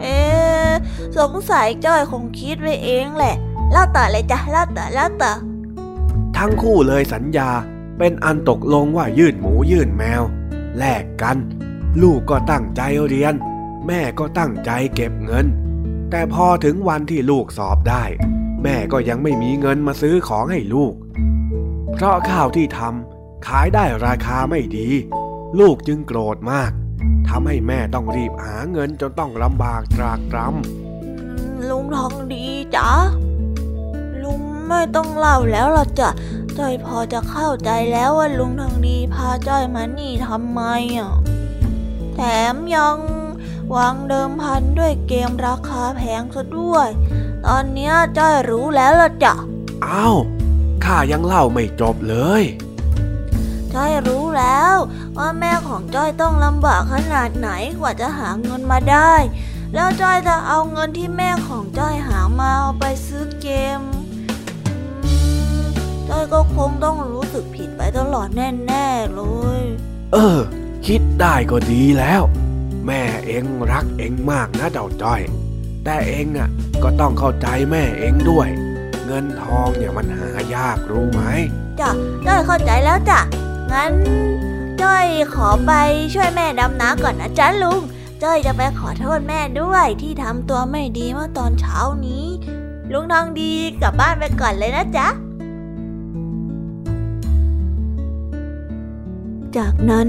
เอ๊ะสงสัยจ้อยคงคิดไว้เองแหละ เล่าต่อเลยจ้ะเล่าต่อเล่าต่อ ทั้งคู่เลยสัญญาเป็นอันตกลงว่ายื่นหมูยื่นแมว แลกกัน ลูกก็ตั้งใจเรียน แม่ก็ตั้งใจเก็บเงิน แต่พอถึงวันที่ลูกสอบได้ แม่ก็ยังไม่มีเงินมาซื้อของให้ลูก เพราะข้าวที่ทำขายได้ราคาไม่ดี ลูกจึงโกรธมากทำให้แม่ต้องรีบหาเงินจนต้องลำบากตรากตรำลุงทองดีจ้ะลุงไม่ต้องเล่าแล้วล่ะจ้ะจ้อยพอจะเข้าใจแล้วว่าลุงทองดีพาจ้อยมานี่ทำไมอะแถมยังวางเดิมพันด้วยเกมราคาแพงซะด้วย ตอนเนี้ยจ้อยรู้แล้วล่ะจ้ะอ้าวข้ายังเล่าไม่จบเลย จ้อยรู้แล้ว ว่าแม่ของจ้อยต้องลำบากขนาดไหนกว่าจะหาเงินมาได้ แล้วจ้อยจะเอาเงินที่แม่ของจ้อยหามาเอาไปซื้อเกมอืมจ้อยก็คงต้องรู้สึกผิดไปตลอดแน่ๆเลย เออ คิดได้ก็ดีแล้ว แม่เองรักเองมากนะเจ้าจ้อย แต่เองน่ะ ก็ต้องเข้าใจแม่เองด้วย เงินทองเนี่ยมันหายากรู้ไหมจ้ะจ้อยเข้าใจแล้วจ้ะ งั้นจ้อยขอไปช่วยแม่ดำน้ำก่อนนะจ๊ะลุง จ้อยจะไปขอโทษแม่ด้วยที่ทำตัวไม่ดีเมื่อตอนเช้านี้ ลุงทองดีกลับบ้านไปก่อนเลยนะจ๊ะ จากนั้น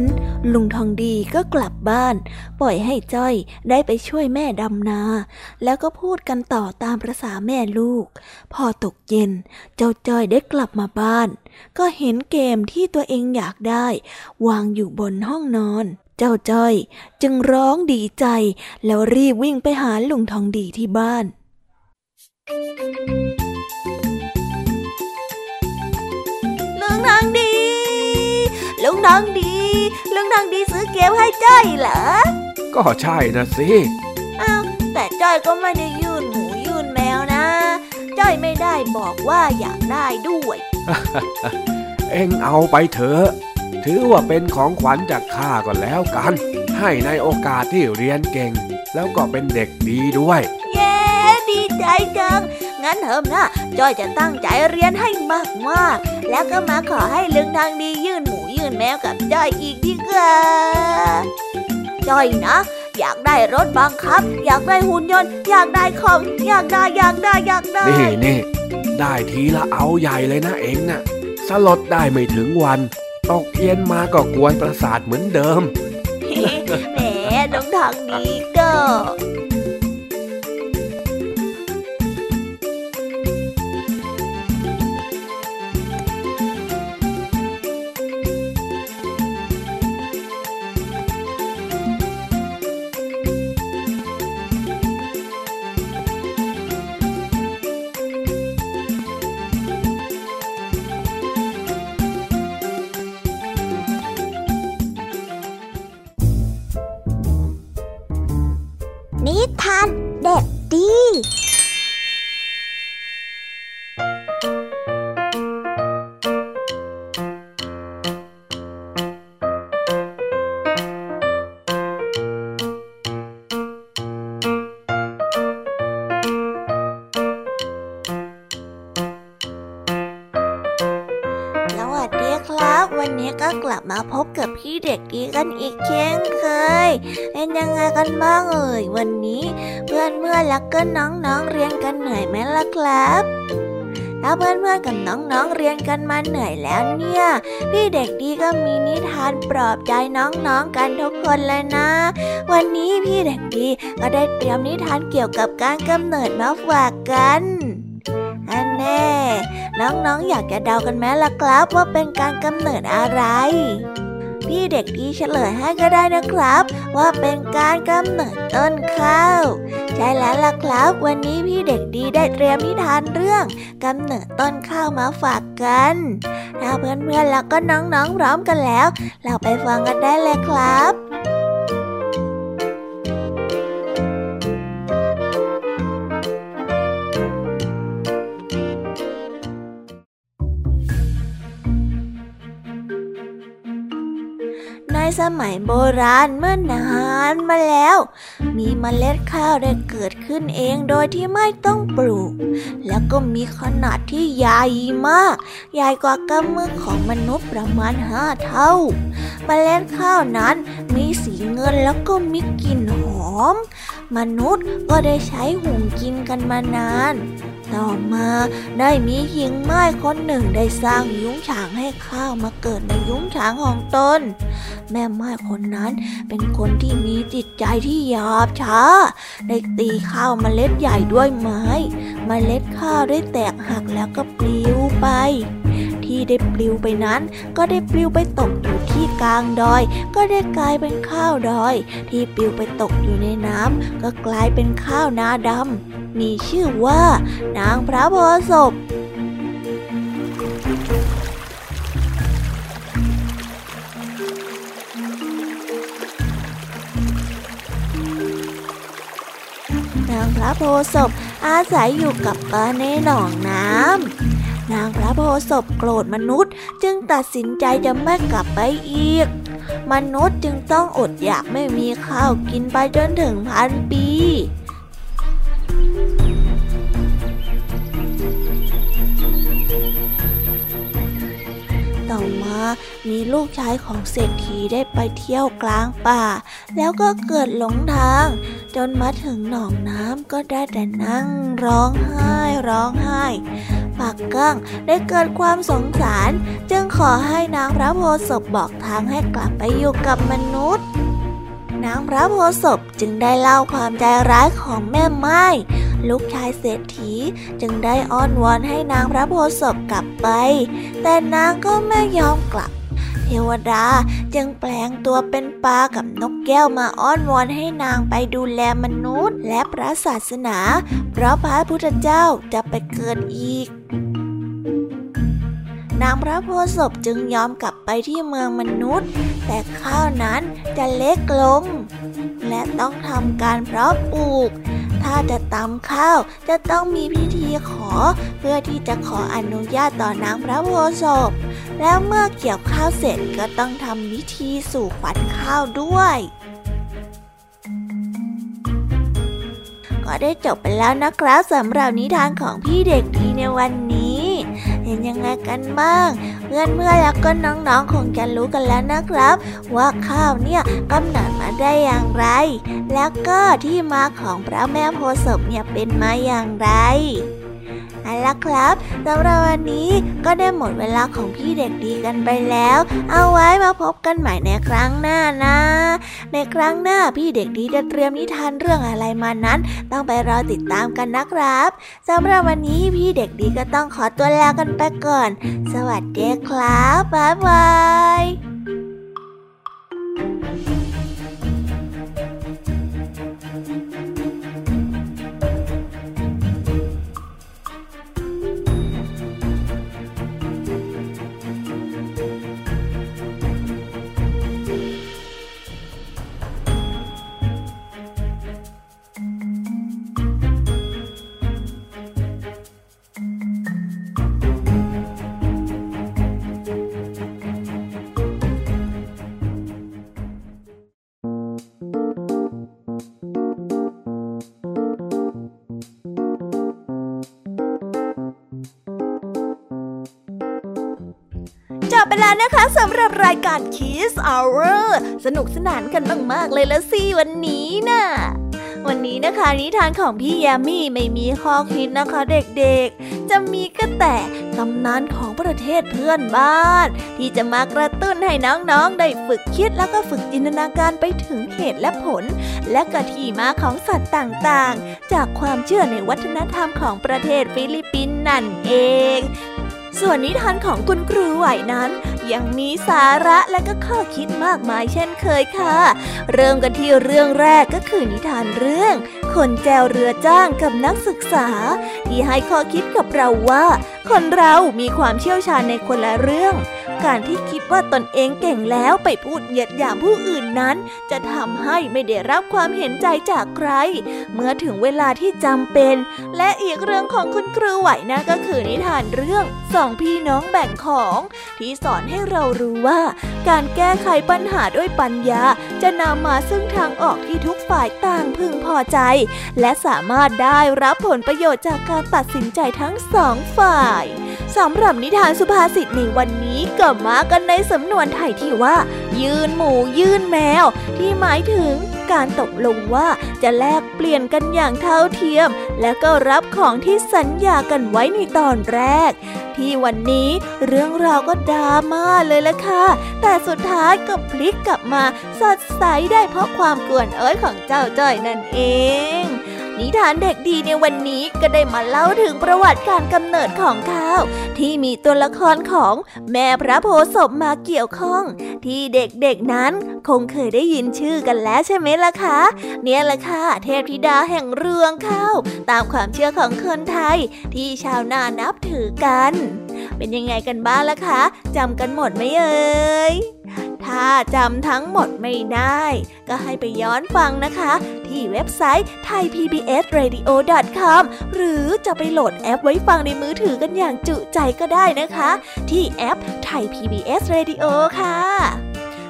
ลุงทองดีก็กลับบ้าน ปล่อยให้จ้อยได้ไปช่วยแม่ดำนา แล้วก็พูดกันต่อตามประษาแม่ลูก พอตกเย็น เจ้าจ้อยได้กลับมาบ้าน ก็เห็นเกมที่ตัวเองอยากได้ วางอยู่บนห้องนอน เจ้าจ้อยจึงร้องดีใจ แล้วรีบวิ่งไปหาลุงทองดีที่บ้าน ลุงทองดี ลุงทองดีซื้อเกมให้จ้อยเหรอ ก็ใช่นะสิ อ้าว แต่จ้อยก็ไม่ได้ยื่นหมูยื่นแมวนะ จ้อยไม่ได้บอกว่าอยากได้ด้วย เอ็งเอาไปเถอะ ถือว่าเป็นของขวัญจากข้าก็แล้วกัน ให้ในโอกาสที่เรียนเก่ง แล้วก็เป็นเด็กดีด้วย เย้ดีใจจังงั้นเถอะนะจ้อยจะตั้งใจเรียนให้มากๆ แล้วก็มาขอให้ลุงทางดียื่นหมูยื่ นแมวกับจ้อยอีกดีกว่าจ้อยนะ อยากได้รถบังคับ อยากได้หุ่นยนต์ อยากได้คอมอยากได้อยากได้อยากได้นี่นี่ได้ทีละเอาใหญ่เลยนะเอ็งน่ะสลดได้ไม่ถึงวันตกเย็นมาก็กวนประสาทเหมือนเดิมแหมลุงทางดีก็ กันอีกเช่นเคย เป็นยังไงกันบ้างเอ่ยวันนี้ เพื่อนเพื่อนแล้วก็น้องๆเรียนกันเหนื่อยไหมล่ะครับถ้าเพื่อนๆกับน้องๆเรียนกันมาเหนื่อยแล้วเนี่ย พี่เด็กดีก็มีนิทานปลอบใจน้องๆกันทุกคนเลยนะ วันนี้พี่เด็กดีก็ได้เตรียมนิทานเกี่ยวกับการกำเนิดมาฝากกันอันแน่ น้องๆออยากจะเดากันไหมล่ะครับว่าเป็นการกำเนิดอะไร พี่เด็กดีเฉลยให้ก็ได้นะครับ ว่าเป็นการกำเนิดต้นข้าว ใช่แล้วล่ะครับ วันนี้พี่เด็กดีได้เตรียมนิทานเรื่องกำเนิดต้นข้าวมาฝากกันถ้าเพื่อนๆแล้วก็น้องๆพร้อมกันแล้ว เราไปฟังกันได้เลยครับ สมัยโบราณเมื่อนานมาแล้ว มีเมล็ดข้าวได้เกิดขึ้นเองโดยที่ไม่ต้องปลูก แล้วก็มีขนาดที่ใหญ่มาก ใหญ่กว่ากำมือของมนุษย์ประมาณห้าเท่า เมล็ดข้าวนั้นมีสีเงินแล้วก็มีกลิ่นหอม มนุษย์ก็ได้ใช้หุงกินกันมานานต่อมาได้มีหญิงไม้คนหนึ่งได้สร้างยุ้งฉางให้ข้าวมาเกิดในยุ้งฉางของตน แม่ไม้คนนั้นเป็นคนที่มีจิตใจที่หยาบช้า ได้ตีข้าวมเมล็ดใหญ่ด้วยไม้มเมล็ดข้าวได้แตกหักแล้วก็ปลิวไป ที่ได้ปลิวไปนั้นก็ได้ปลิวไปตกอยู่ ที่กลางดอย ก็ได้กลายเป็นข้าวดอย ที่ปลิวไปตกอยู่ในน้ำก็กลายเป็นข้าวนาดำมีชื่อว่า นางพระโพศพนางพระโพศพอาศัยอยู่กับปลาในหนองน้ำ นางพระโพศพโกรธมนุษย์ จึงตัดสินใจจะไม่กลับไปอีก มนุษย์จึงต้องอดอยากไม่มีข้าวกินไปจนถึงพันปีต่อมามีลูกชายของเศรษฐีได้ไปเที่ยวกลางป่า แล้วก็เกิดหลงทาง จนมาถึงหนองน้ำก็ได้แต่นั่งร้องไห้ร้องไห้ ปักกั้งได้เกิดความสงสาร จึงขอให้นางพระโพศพบอกทางให้กลับไปอยู่กับมนุษย์ นางพระโพศพจึงได้เล่าความใจร้ายของแม่ไม้ลูกชายเศรษฐีจึงได้อ้อนวอนให้นางพระโพศพกลับไป แต่นางก็ไม่ยอมกลับ เทวดาจึงแปลงตัวเป็นปลากับนกแก้วมาอ้อนวอนให้นางไปดูแลมนุษย์ และพระศาสนา เพราะพระพุทธเจ้าจะไปเกิดอีก นางพระโพศพจึงยอมกลับไปที่เมืองมนุษย์ แต่ข้าวนั้นจะเล็กลง และต้องทำการเพาะปลูก ถ้าจะตำข้าวจะต้องมีพิธีขอ เพื่อที่จะขออนุญาตต่อนางพระโพศพ แล้วเมื่อเกี่ยวข้าวเสร็จก็ต้องทำพิธีสู่ขวัญข้าวด้วยก็ได้จบไปแล้วนะครับสำหรับนิทานของพี่เด็กดีในวันนี้ เห็นยังไงกันบ้าง เพื่อนเพื่อแล้วก็น้องๆคงจะรู้กันแล้วนะครับ ว่าข้าวเนี่ยกำเนิดมาได้อย่างไร แล้วก็ที่มาของพระแม่โพธิ์ศพเนี่ยเป็นมาอย่างไร ละครับสำหรับวันนี้ก็ได้หมดเวลาของพี่เด็กดีกันไปแล้ว เอาไว้มาพบกันใหม่ในครั้งหน้านะ ในครั้งหน้าพี่เด็กดีจะเตรียมนิทานเรื่องอะไรมานั้น ต้องไปรอติดตามกันนะครับสำหรับวันนี้พี่เด็กดีก็ต้องขอตัวลากันไปก่อน สวัสดีครับบ๊ายบาย นะคะสำหรับรายการ Kiss Hour สนุกสนานกันมาก ๆ เลยละสิวันนี้นะ่ะวันนี้นะคะนิทานของพี่ยามี่ไม่มีข้อคิดนะคะเด็กๆ จะมีก็แต่ตำนานของประเทศเพื่อนบ้าน ที่จะมากระตุ้นให้น้องๆ ได้ฝึกคิดแล้วก็ฝึกจินตนาการไปถึงเหตุและผล และกะที่มาของสัตว์ต่างๆ จากความเชื่อในวัฒนธรรมของประเทศฟิลิปปินส์นั่นเอง ส่วนนิทานของคุณครูไหวนั้น ยังมีสาระและก็ข้อคิดมากมายเช่นเคยค่ะ เริ่มกันที่เรื่องแรกก็คือนิทานเรื่อง คนแจวเรือจ้างกับนักศึกษา ที่ให้ข้อคิดกับเราว่า คนเรามีความเชี่ยวชาญในคนละเรื่อง การที่คิดว่าตนเองเก่งแล้วไปพูดเหยียดหยามผู้อื่นนั้น จะทำให้ไม่ได้รับความเห็นใจจากใคร เมื่อถึงเวลาที่จำเป็น และอีกเรื่องของคุณครูไหวนะก็คือนิทานเรื่องสองพี่น้องแบ่งของ ที่สอนให้เรารู้ว่า การแก้ไขปัญหาด้วยปัญญา จะนำมาซึ่งทางออกที่ทุกฝ่ายต่างพึงพอใจ และสามารถได้รับผลประโยชน์จากการตัดสินใจทั้งสองฝ่าย สำหรับนิทานสุภาษิตในวันนี้ก็มากันในสำนวนไทยที่ว่า ยืนหมูยื่นแมว ที่หมายถึงการตกลงว่าจะแลกเปลี่ยนกันอย่างเท่าเทียม และก็รับของที่สัญญากันไว้ในตอนแรก ที่วันนี้เรื่องราวก็ดราม่าเลยละค่ะ แต่สุดท้ายก็พลิกกลับมาสดใสได้เพราะความกวนเอ้ยของเจ้าจ้อยนั่นเอง นิทานเด็กดีในวันนี้ก็ได้มาเล่าถึงประวัติการกำเนิดของข้าว ที่มีตัวละครของแม่พระโพศพมาเกี่ยวข้อง ที่เด็กๆนั้นคงเคยได้ยินชื่อกันแล้วใช่ไหมล่ะคะ เนี่ยแหละค่ะเทพธิดาแห่งเรืองข้าว ตามความเชื่อของคนไทย ที่ชาวนานับถือกัน เป็นยังไงกันบ้างล่ะคะจำกันหมดไหมเอ่ยถ้าจำทั้งหมดไม่ได้ ก็ให้ไปย้อนฟังนะคะ ที่เว็บไซต์ thaipbsradio.com หรือจะไปโหลดแอปไว้ฟังในมือถือกันอย่างจุใจก็ได้นะคะ ที่แอป Thai PBS Radio ค่ะ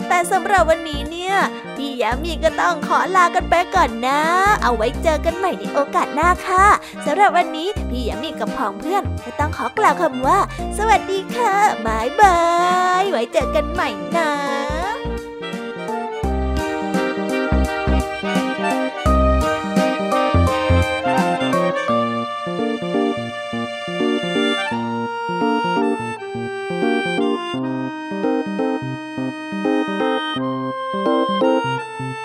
แต่สำหรับวันนี้เนี่ยพี่ยามีก็ต้องขอลากันไปก่อนนะ เอาไว้เจอกันใหม่ในโอกาสหน้าค่ะสำหรับวันนี้พี่ยามีกับผองเพื่อนก็ต้องขอกล่าวคำว่า สวัสดีค่ะ bye bye ไว้เจอกันใหม่นะ ฟั